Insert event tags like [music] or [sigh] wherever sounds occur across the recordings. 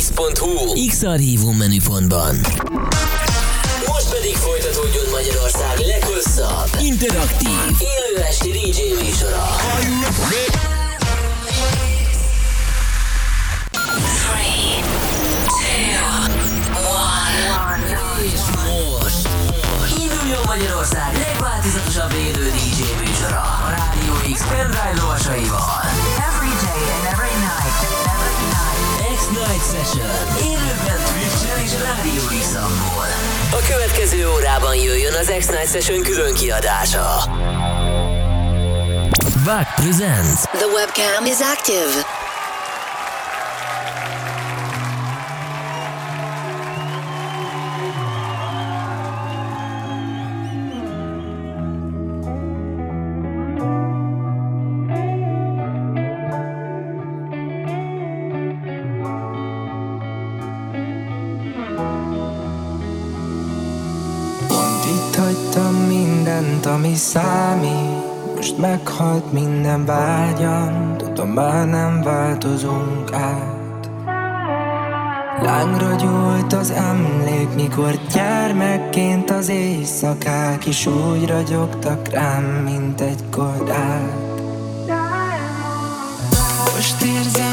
10.hu X-Archívum menüpontban. Most pedig folytatódjon Magyarország leghosszabb, interaktív, élő esti DJ műsora. Three, two, one. Most, most. Induljon Magyarország legváltozatosabb élő DJ műsora a Rádió X pendrive lovasaival. Every day and every night. Night Session. Élőben Twitch-en és Rádió Iszamból. A következő órában jöjjön az X-Night Session külön kiadása. Back presents. The webcam is active. semmi számít. Most meghalt minden vágyam Tudom már nem változunk át. Lángra gyújt az emlék Mikor gyermekként az éjszakák Is úgy ragyogtak rám, mint egy korát Most érzem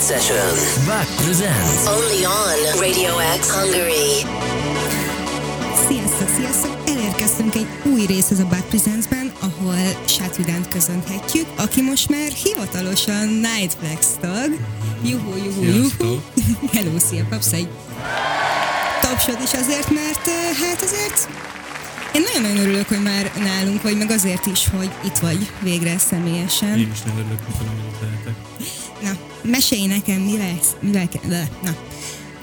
Midnight Session. Back presents. Only on Radio X Hungary. Sziasztok, sziasztok! Elérkeztünk egy új részhez a Back Presents-ben, ahol Sátüdánt közönhetjük, aki most már hivatalosan Nightflex tag. Juhu, juhu, juhu! Hello, szia, kapsz egy tapsot is azért, mert eh, hát azért én nagyon-nagyon örülök, hogy már nálunk vagy, meg azért is, hogy itt vagy végre személyesen. Én is nagyon örülök, hogy mesélj nekem, mi lesz? Mivel ke- le, na.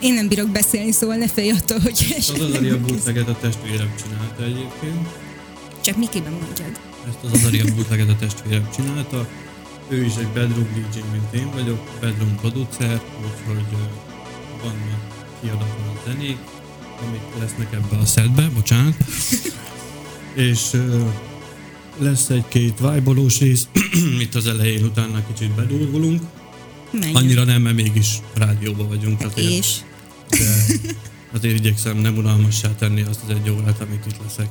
Én nem bírok beszélni, szóval ne félj attól, hogy Az Azaria bootleget a testvérem csinálta egyébként. Csak miképpen mondjad. Ezt az Azaria bootleget a testvérem csinálta. Ő is egy bedroom DJ, mint én vagyok, bedroom producer, úgyhogy vannak kiadatlan zenék, amik lesznek ebbe a setbe, bocsánat. [laughs] És lesz egy-két vibe rész, [clears throat] itt az elején, utána kicsit bedurvulunk. Menjünk. Annyira nem, mert mégis rádióban vagyunk azért. És De azért igyekszem nem unalmassá tenni azt az egy órát, amit itt leszek.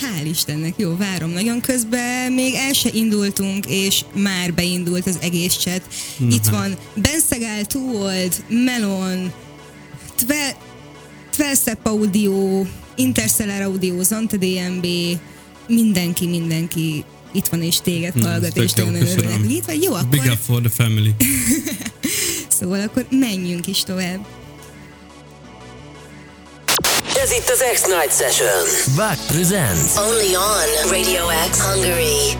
hál' Istennek, jó, várom nagyon. Közben még el se indultunk, és már beindult az egész chat. Itt hát. van Benszegál, Too Old, Melon, Tve- Twelstep Audio, Interstellar Audio, Zante DMB, mindenki, mindenki itt van és téged Hmm, hallgat, tök és nagyon köszönöm. hogy itt vagy. Jó, Big akkor, up for the family. [laughs] szóval akkor menjünk is tovább. Ez itt az X-Night Session. Back presents. Only on Radio X Hungary.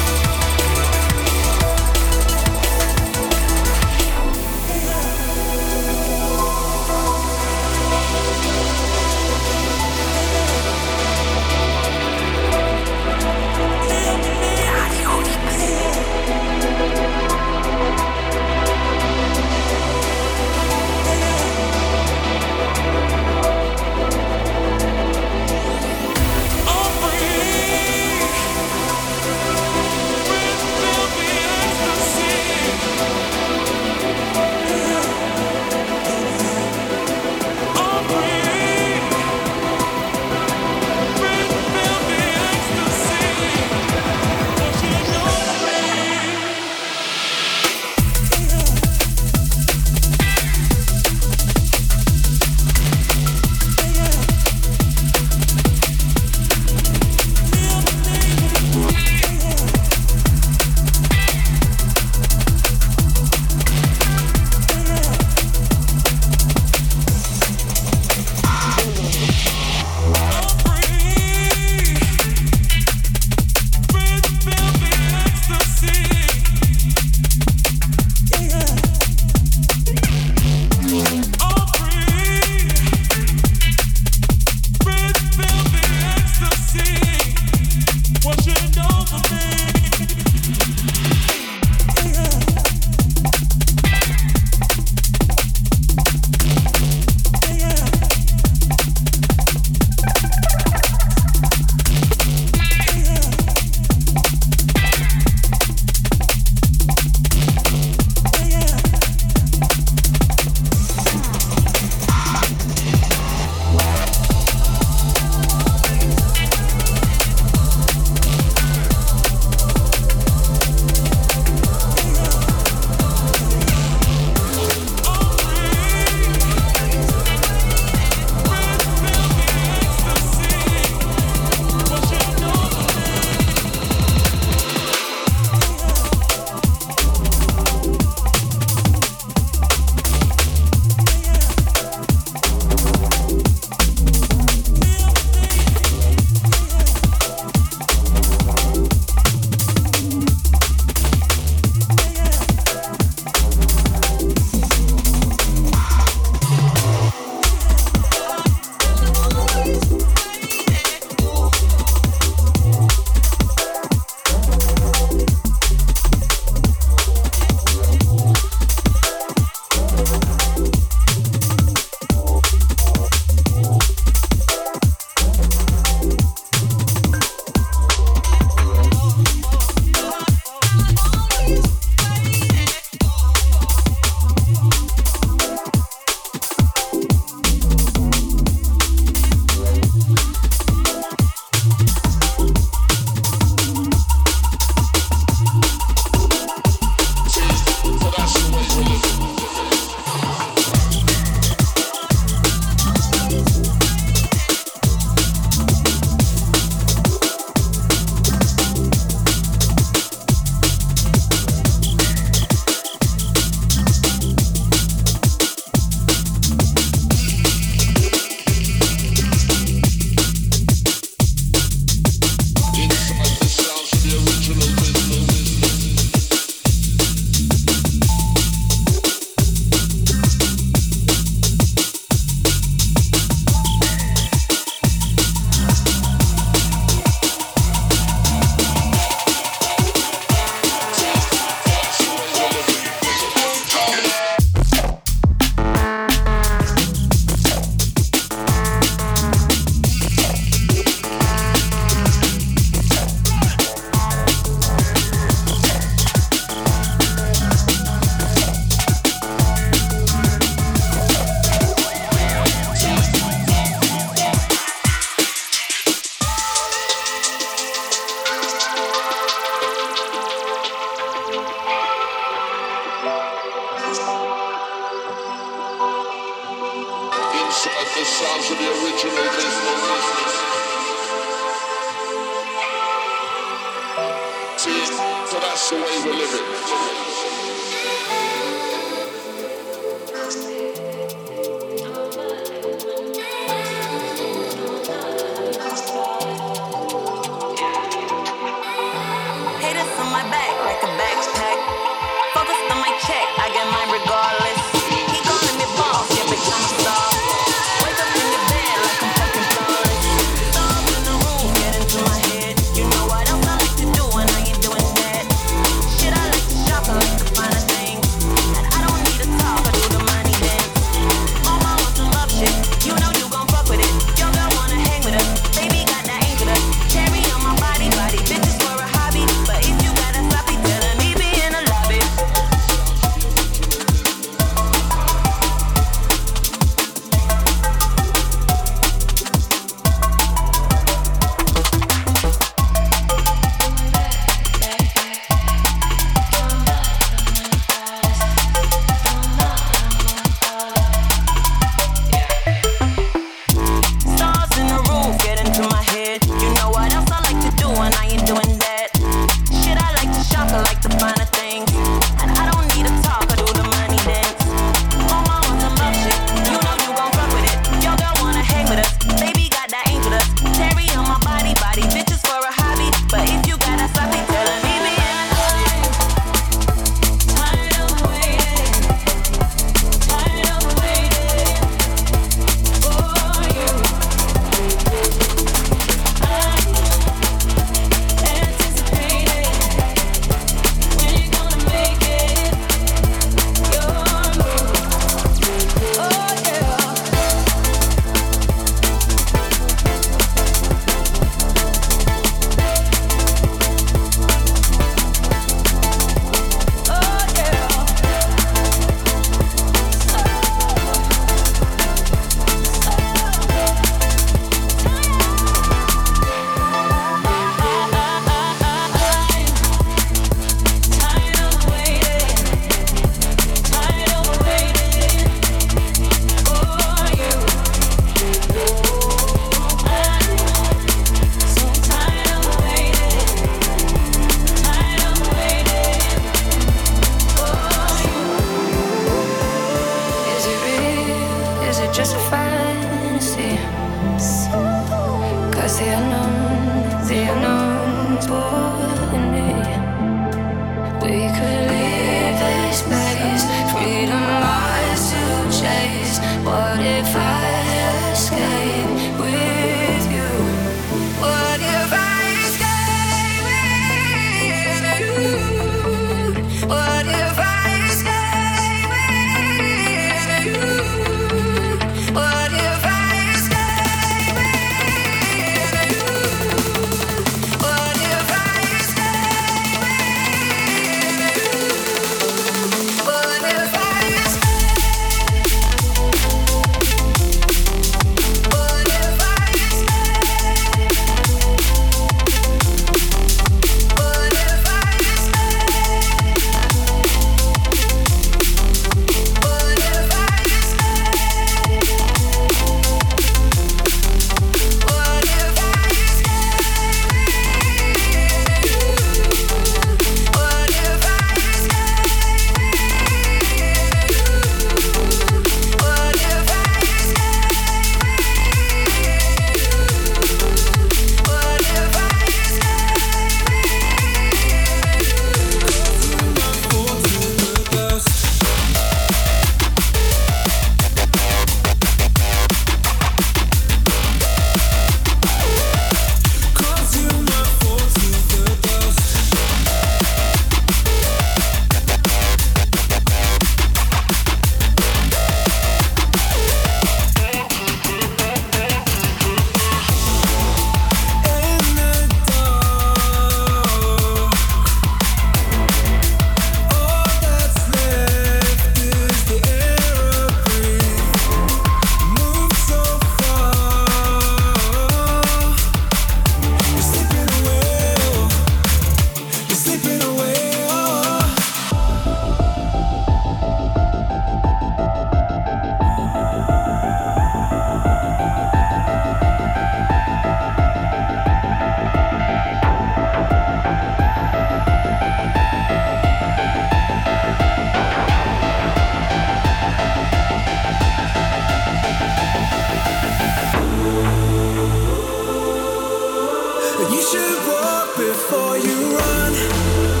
Should walk before you run.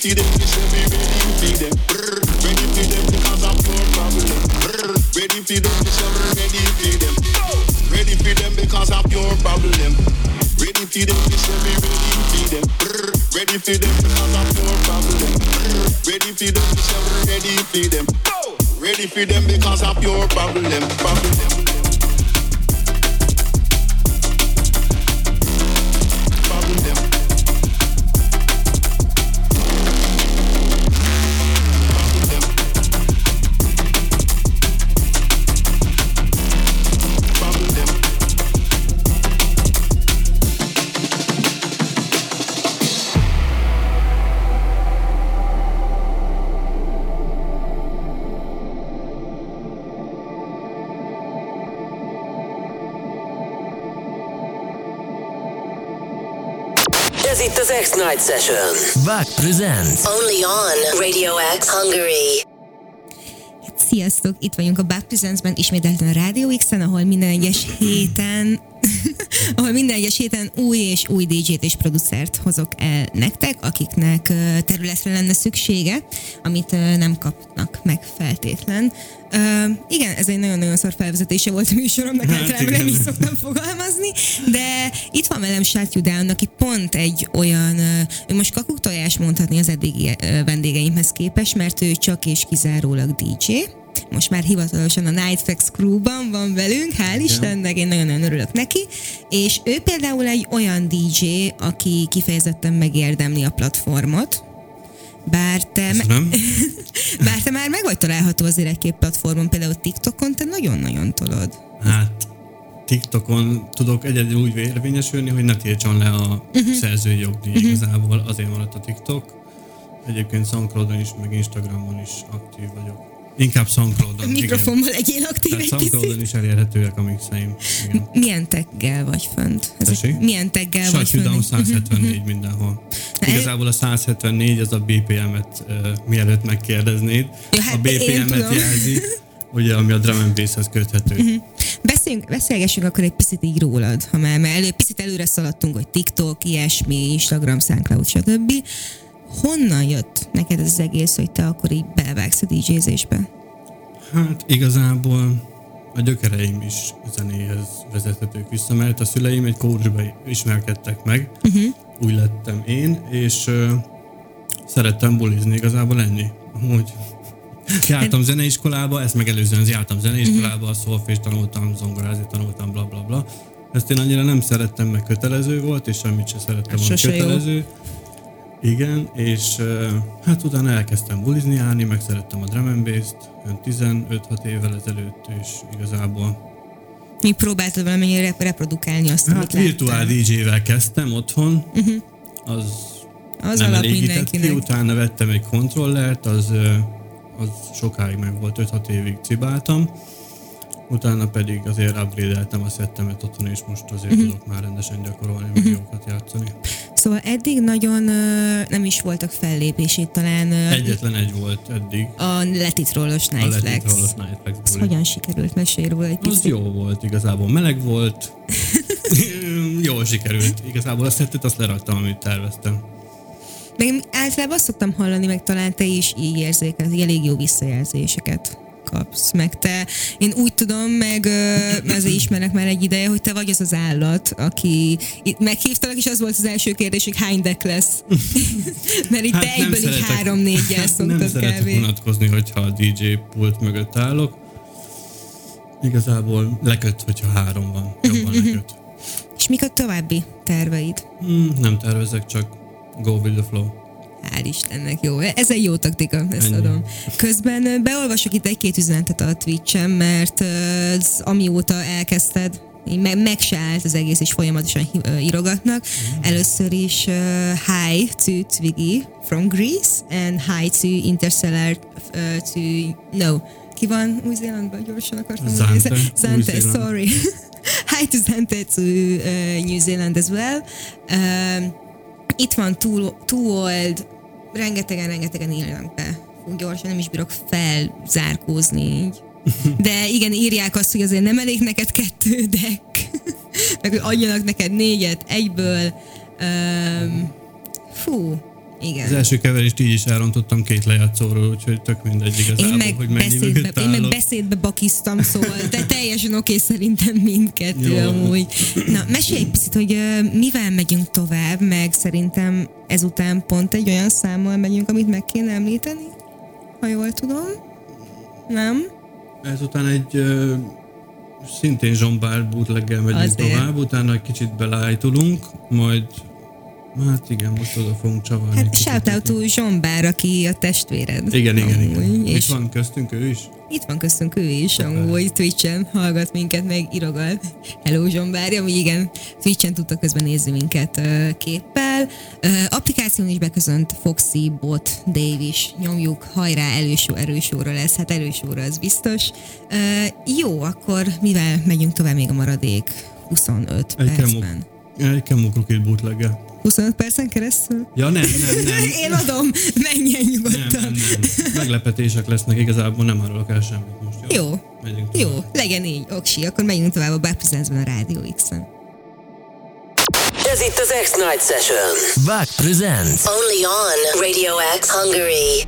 For them, we say we ready for them. Brr, ready for them because of your problem. Brr, ready for them, we say we ready for them. Ready for them because of your problem. Ready for them, we say we ready for them. Brr, ready for them because of your problem. Brr, ready for them, we say we ready for them. Ready for them because your problem. Problem. Problem. X-Night Session. Vag Presents. Only on Radio X Hungary. Sziasztok! Itt vagyunk a Back Presents-ben, ismételten a Rádió X-en, ahol minden egyes héten [laughs] ahol minden egyes héten új és új DJ-t és producert hozok el nektek, akiknek területre lenne szüksége, amit nem kapnak meg feltétlen. Uh, igen, ez egy nagyon-nagyon szar felvezetése volt a műsoromnak, Hát általában nem is szoktam [laughs] fogalmazni, de itt van velem Shut You Down, aki pont egy olyan, ő most kakuktojás mondhatni az eddigi vendégeimhez képest, mert ő csak és kizárólag DJ, most már hivatalosan a Nightflex Crew-ban van velünk, hál' Istennek, én nagyon-nagyon örülök neki, és ő például egy olyan DJ, aki kifejezetten megérdemli a platformot, bár te, Köszönöm. [laughs] bár te már meg vagy található azért egy-két platformon, például TikTokon, te nagyon-nagyon tolod. Hát TikTokon tudok egyedül úgy érvényesülni, hogy ne tiltson le a uh-huh. szerzői jogdíj uh-huh. igazából, azért maradt a TikTok. Egyébként Soundcloudon is, meg Instagramon is aktív vagyok. Inkább Soundcloudon. Mikrofonban legyél aktív Tehát egy Soundcloudon is elérhetőek a mixeim. Igen. Milyen teggel vagy fönt? Ezek- milyen teggel vagy Shut down fönt? 174 mindenhol. el- Igazából a 174 az a BPM-et uh, mielőtt megkérdeznéd. Ja, hát a BPM-et. Mhm. jelzi, ugye, ami a drum and basshez köthető. Beszéljünk, beszélgessünk akkor egy picit így rólad, ha már, mert elő, picit előre szaladtunk, hogy TikTok, ilyesmi, Instagram, SoundCloud, stb. Honnan jött neked ez az egész, hogy te akkor így belevágsz a DJ-zésbe? Hát igazából a gyökereim is zenéhez vezethetők vissza, mert a szüleim egy kórusba ismerkedtek meg, uh-huh. úgy lettem én, és uh, szerettem bulizni, igazából ennyi. Amúgy jártam zeneiskolába, ezt megelőzően jártam zeneiskolába, uh-huh. szolfés tanultam, zongorázni tanultam, bla bla bla. Ezt én annyira nem szerettem, meg kötelező volt, és semmit se szerettem, ami sose jó. Igen, és hát utána elkezdtem bulizni járni, megszerettem a drum and bass-t, olyan 15-6 évvel ezelőtt, és igazából Mi próbáltad valamennyire rep- reprodukálni azt, hát amit virtuál? DJ-vel kezdtem otthon, uh-huh. az, Az nem alap elégített ki, utána vettem egy kontrollert, az, az sokáig meg volt, 5-6 évig cibáltam, utána pedig azért upgrade-eltem a szettemet otthon, és most azért uh-huh. tudok már rendesen gyakorolni, meg Mhm. jókat játszani. Szóval eddig nagyon nem is voltak fellépését, talán Egyetlen egy volt eddig, a letitrollos a Nightflex. Letitrollos Nightflex Ez hogyan sikerült? Mesélj róla egy Az picit. jó volt, igazából meleg volt, [laughs] jól sikerült. Igazából a szettet azt leraktam, amit terveztem. Meg általában azt szoktam hallani, meg talán te is így érzékeled, hogy elég jó visszajelzéseket kapsz. Meg te, én úgy tudom, meg azért ismerek már egy ideje, hogy te vagy az az állat, aki itt meghívtalak, és az volt az első kérdés, hogy hány dek lesz. [laughs] mert itt te egyből így szeretek- három-négyel nem szoktad szeretek kb. unatkozni, hogyha a DJ pult mögött állok. Igazából leköt, hogyha három van. Jobban [laughs] leköt. És mik a további terveid? Hmm, nem tervezek, csak go with the flow. Hál' Istennek, jó. Ez egy jó taktika, ezt Ennyi. adom. Közben beolvasok itt egy-két üzenetet a Twitch-en, mert az, amióta elkezdted, így me- meg se állt az egész, és folyamatosan írogatnak. Először is uh, hi to Twiggy from Greece, and hi to Interstellar uh, to... No, ki van Új-Zélandban? Gyorsan akartam Zante, mondani. Zante, sorry. [laughs] hi to Zante to uh, New Zealand as well. Um, itt van Too, too Old, rengetegen, rengetegen írnak be. Fú, gyorsan nem is bírok felzárkózni így. De igen, írják azt, hogy azért nem elég neked kettő deck, [laughs] meg hogy adjanak neked négyet egyből. Um, fú, Igen. Az első keverést így is elrontottam két lejátszóról, úgyhogy tök mindegy igazából, Én meg, hogy mennyi beszédbe, én meg beszédbe bakiztam, szóval de teljesen oké szerintem mindkettő Jó. amúgy. Na, mesélj egy picit, hogy ö, mivel megyünk tovább, meg szerintem ezután pont egy olyan számmal megyünk, amit meg kéne említeni, ha jól tudom. Nem? Ezután egy ö, szintén zsombár bootleggel megyünk Azért. tovább, utána egy kicsit belájtulunk, majd hát igen, most oda fogunk csavarni. Hát kicsit shout out neki. to Zsombár, aki a testvéred. Igen, igen, igen. amúgy, És És van köztünk ő is? Itt van köztünk ő is, amúgy Twitch-en hallgat minket, meg írogat. [laughs] Hello Zsombár, ami igen, Twitch-en tudta közben nézni minket képpel. Ö, applikáción is beköszönt Foxy, Bot, Dave is. Nyomjuk, hajrá, elősó, erősóra lesz. Hát erősóra, az biztos. Jó, akkor mivel megyünk tovább még a maradék 25 Egy percben? Egy Kemu Krokit bootleggel. 25 percen keresztül? Ja nem, nem, nem. [laughs] Én adom, menjen Nem, nyugodtan. nem, nem. Meglepetések lesznek, igazából nem árulok el semmit most. Jó? Jó, Megyünk tovább. jó, legyen így, oksi, akkor menjünk tovább a Presents-ben a Rádió X-en. Ez itt az X-Night Session. Back presents. Only on Radio X Hungary.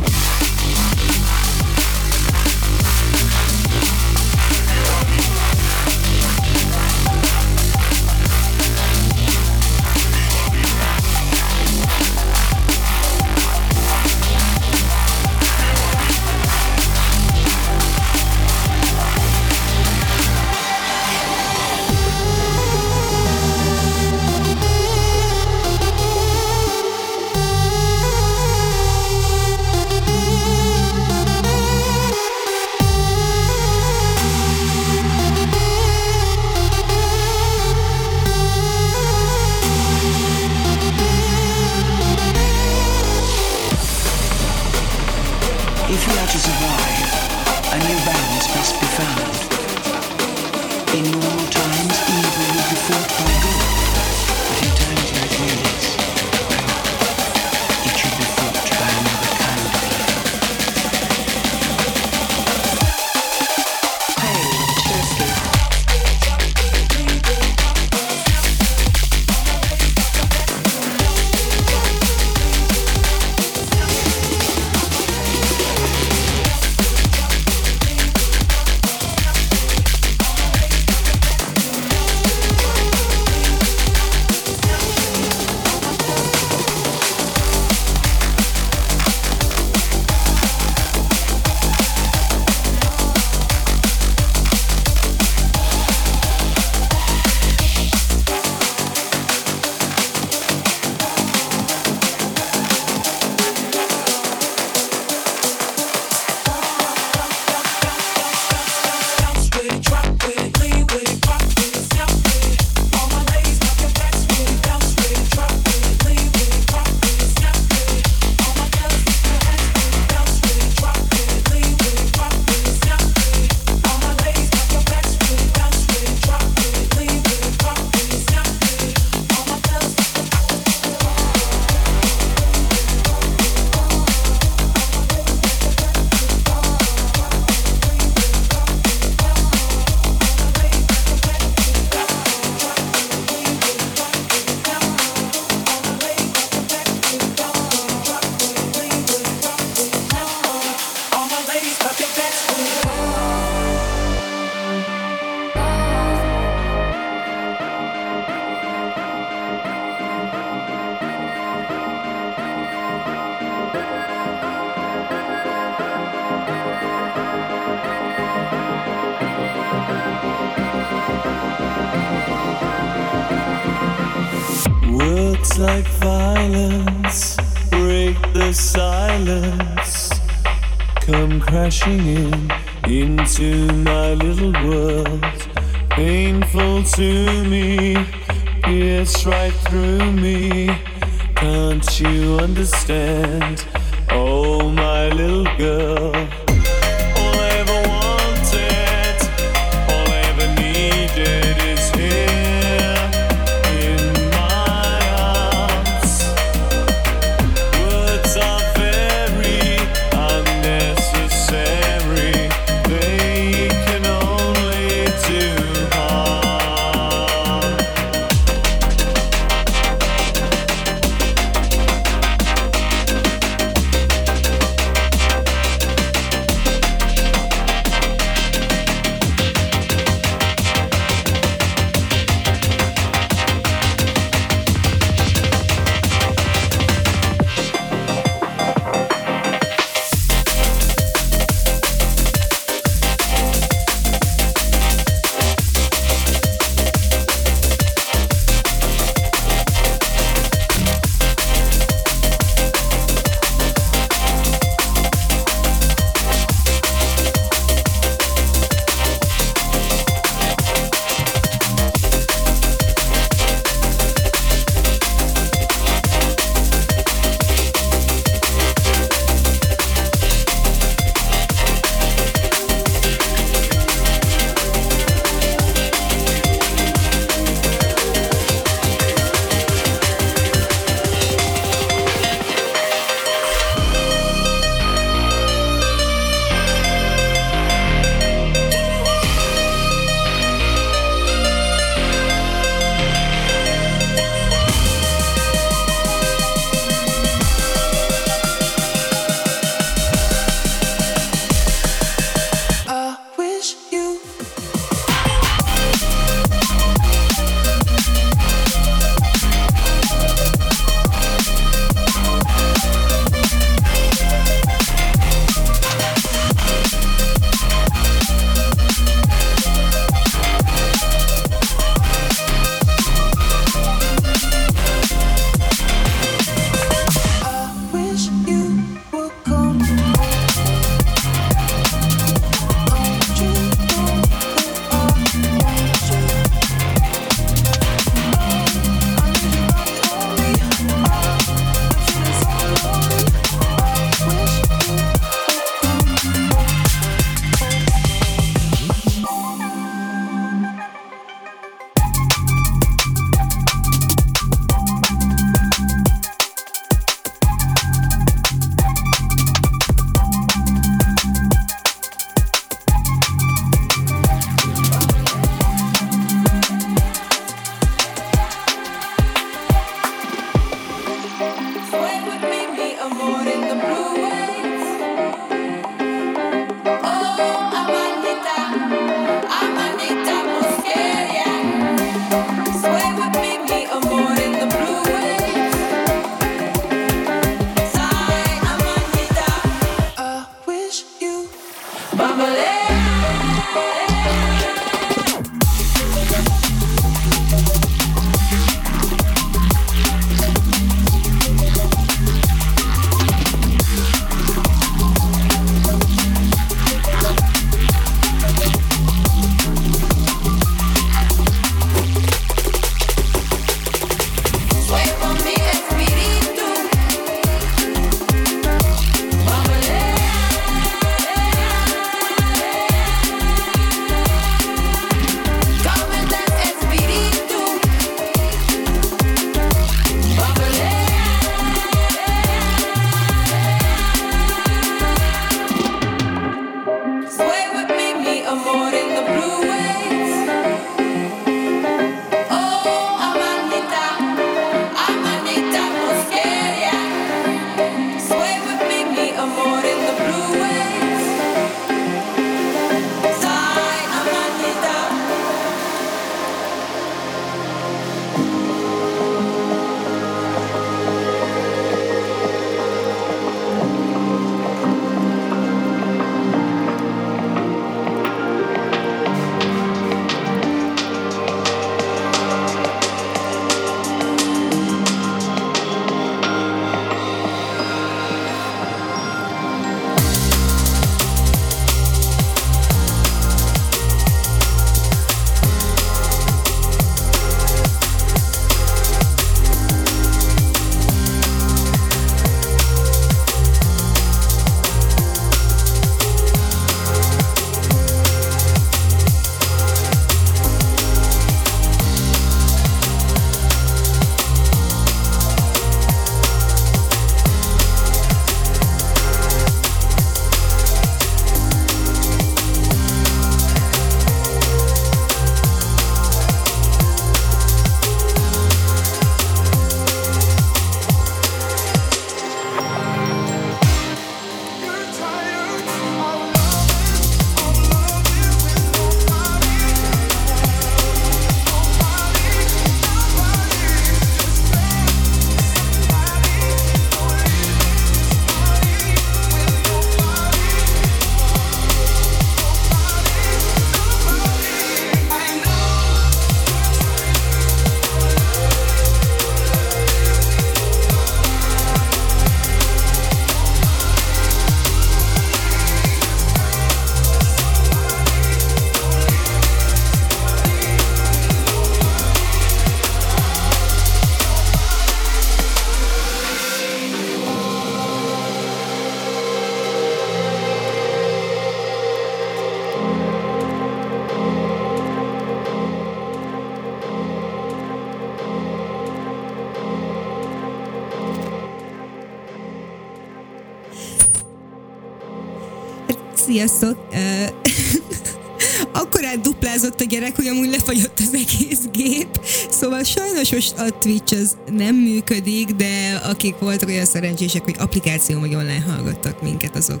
Sziasztok! Ö, [laughs] Akkor duplázott a gyerek, hogy amúgy lefagyott az egész gép. Szóval sajnos most a Twitch az nem működik, de akik voltak olyan szerencsések, hogy applikáción vagy online hallgattak minket, azok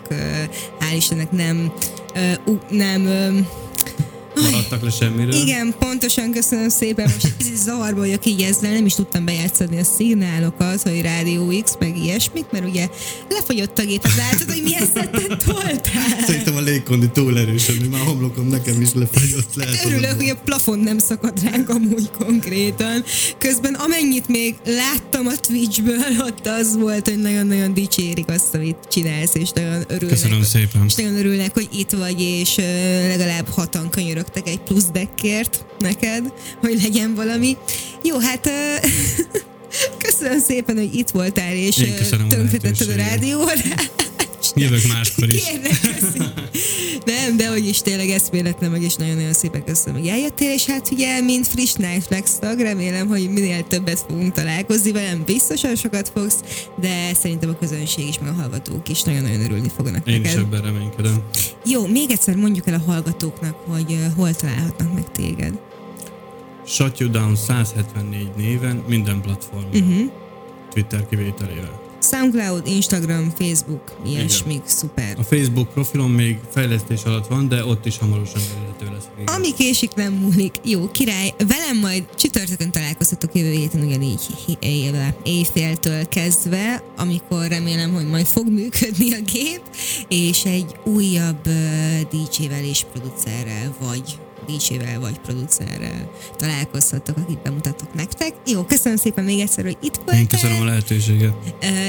hál' Istennek nem, nem Maradtak le semmiről. igen, pontosan köszönöm szépen. Most ez zavarba vagyok így ezzel, nem is tudtam bejátszani a szignálokat, hogy Rádió X, meg ilyesmit, mert ugye lefagyott a gép, látod, hogy milyen szettet toltál. Szerintem a légkondi túl erős, hogy már homlokom nekem is lefagyott. Lehet, hogy- Örülök, hogy a plafon nem szakadt ránk amúgy konkrétan. Közben amennyit még láttam a Twitchből, ott az volt, hogy nagyon-nagyon dicsérik azt, amit csinálsz, és nagyon örülnek. Köszönöm szépen. És nagyon örülnek, hogy itt vagy, és legalább hatan könyörögtek egy plusz deckért neked, hogy legyen valami. Jó, hát [laughs] köszönöm szépen, hogy itt voltál, és a tönkretetted a lehetőséget. rádiót. Jövök máskor is. Kérlek, köszi. Nem, de hogy is tényleg eszméletlen meg, és nagyon-nagyon szépen köszönöm, hogy eljöttél, és hát ugye, mint friss Nightflex tag, remélem, hogy minél többet fogunk találkozni velem, biztosan sokat fogsz, de szerintem a közönség is, meg a hallgatók is nagyon-nagyon örülni fognak Én is neked. ebben reménykedem. Jó, még egyszer mondjuk el a hallgatóknak, hogy hol találhatnak meg téged. Shut You Down 174 néven minden platformon. Uh-huh. Twitter kivételével. Soundcloud, Instagram, Facebook, ilyesmik, szuper. A Facebook profilon még fejlesztés alatt van, de ott is hamarosan elérhető lesz. Ami késik, nem múlik. Jó, király. Velem majd csütörtökön találkozhatok jövő héten ugyanígy éjjel- éjféltől kezdve, amikor remélem, hogy majd fog működni a gép, és egy újabb DJ-vel és producerrel, vagy DJ-vel vagy producerrel találkozhatok, akit bemutatok nektek. Jó, köszönöm szépen még egyszer, hogy itt voltál. Én köszönöm a lehetőséget.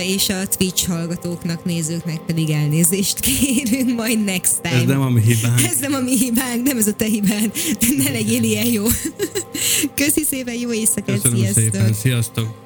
És a Twitch hallgatóknak, nézőknek pedig elnézést kérünk majd next time. Ez nem a mi hibánk. Ez nem a mi hibánk, nem ez a te hibád. Ne legyél ilyen jó. Köszi szépen, jó éjszakát, Köszönöm sziasztok! szépen. Sziasztok!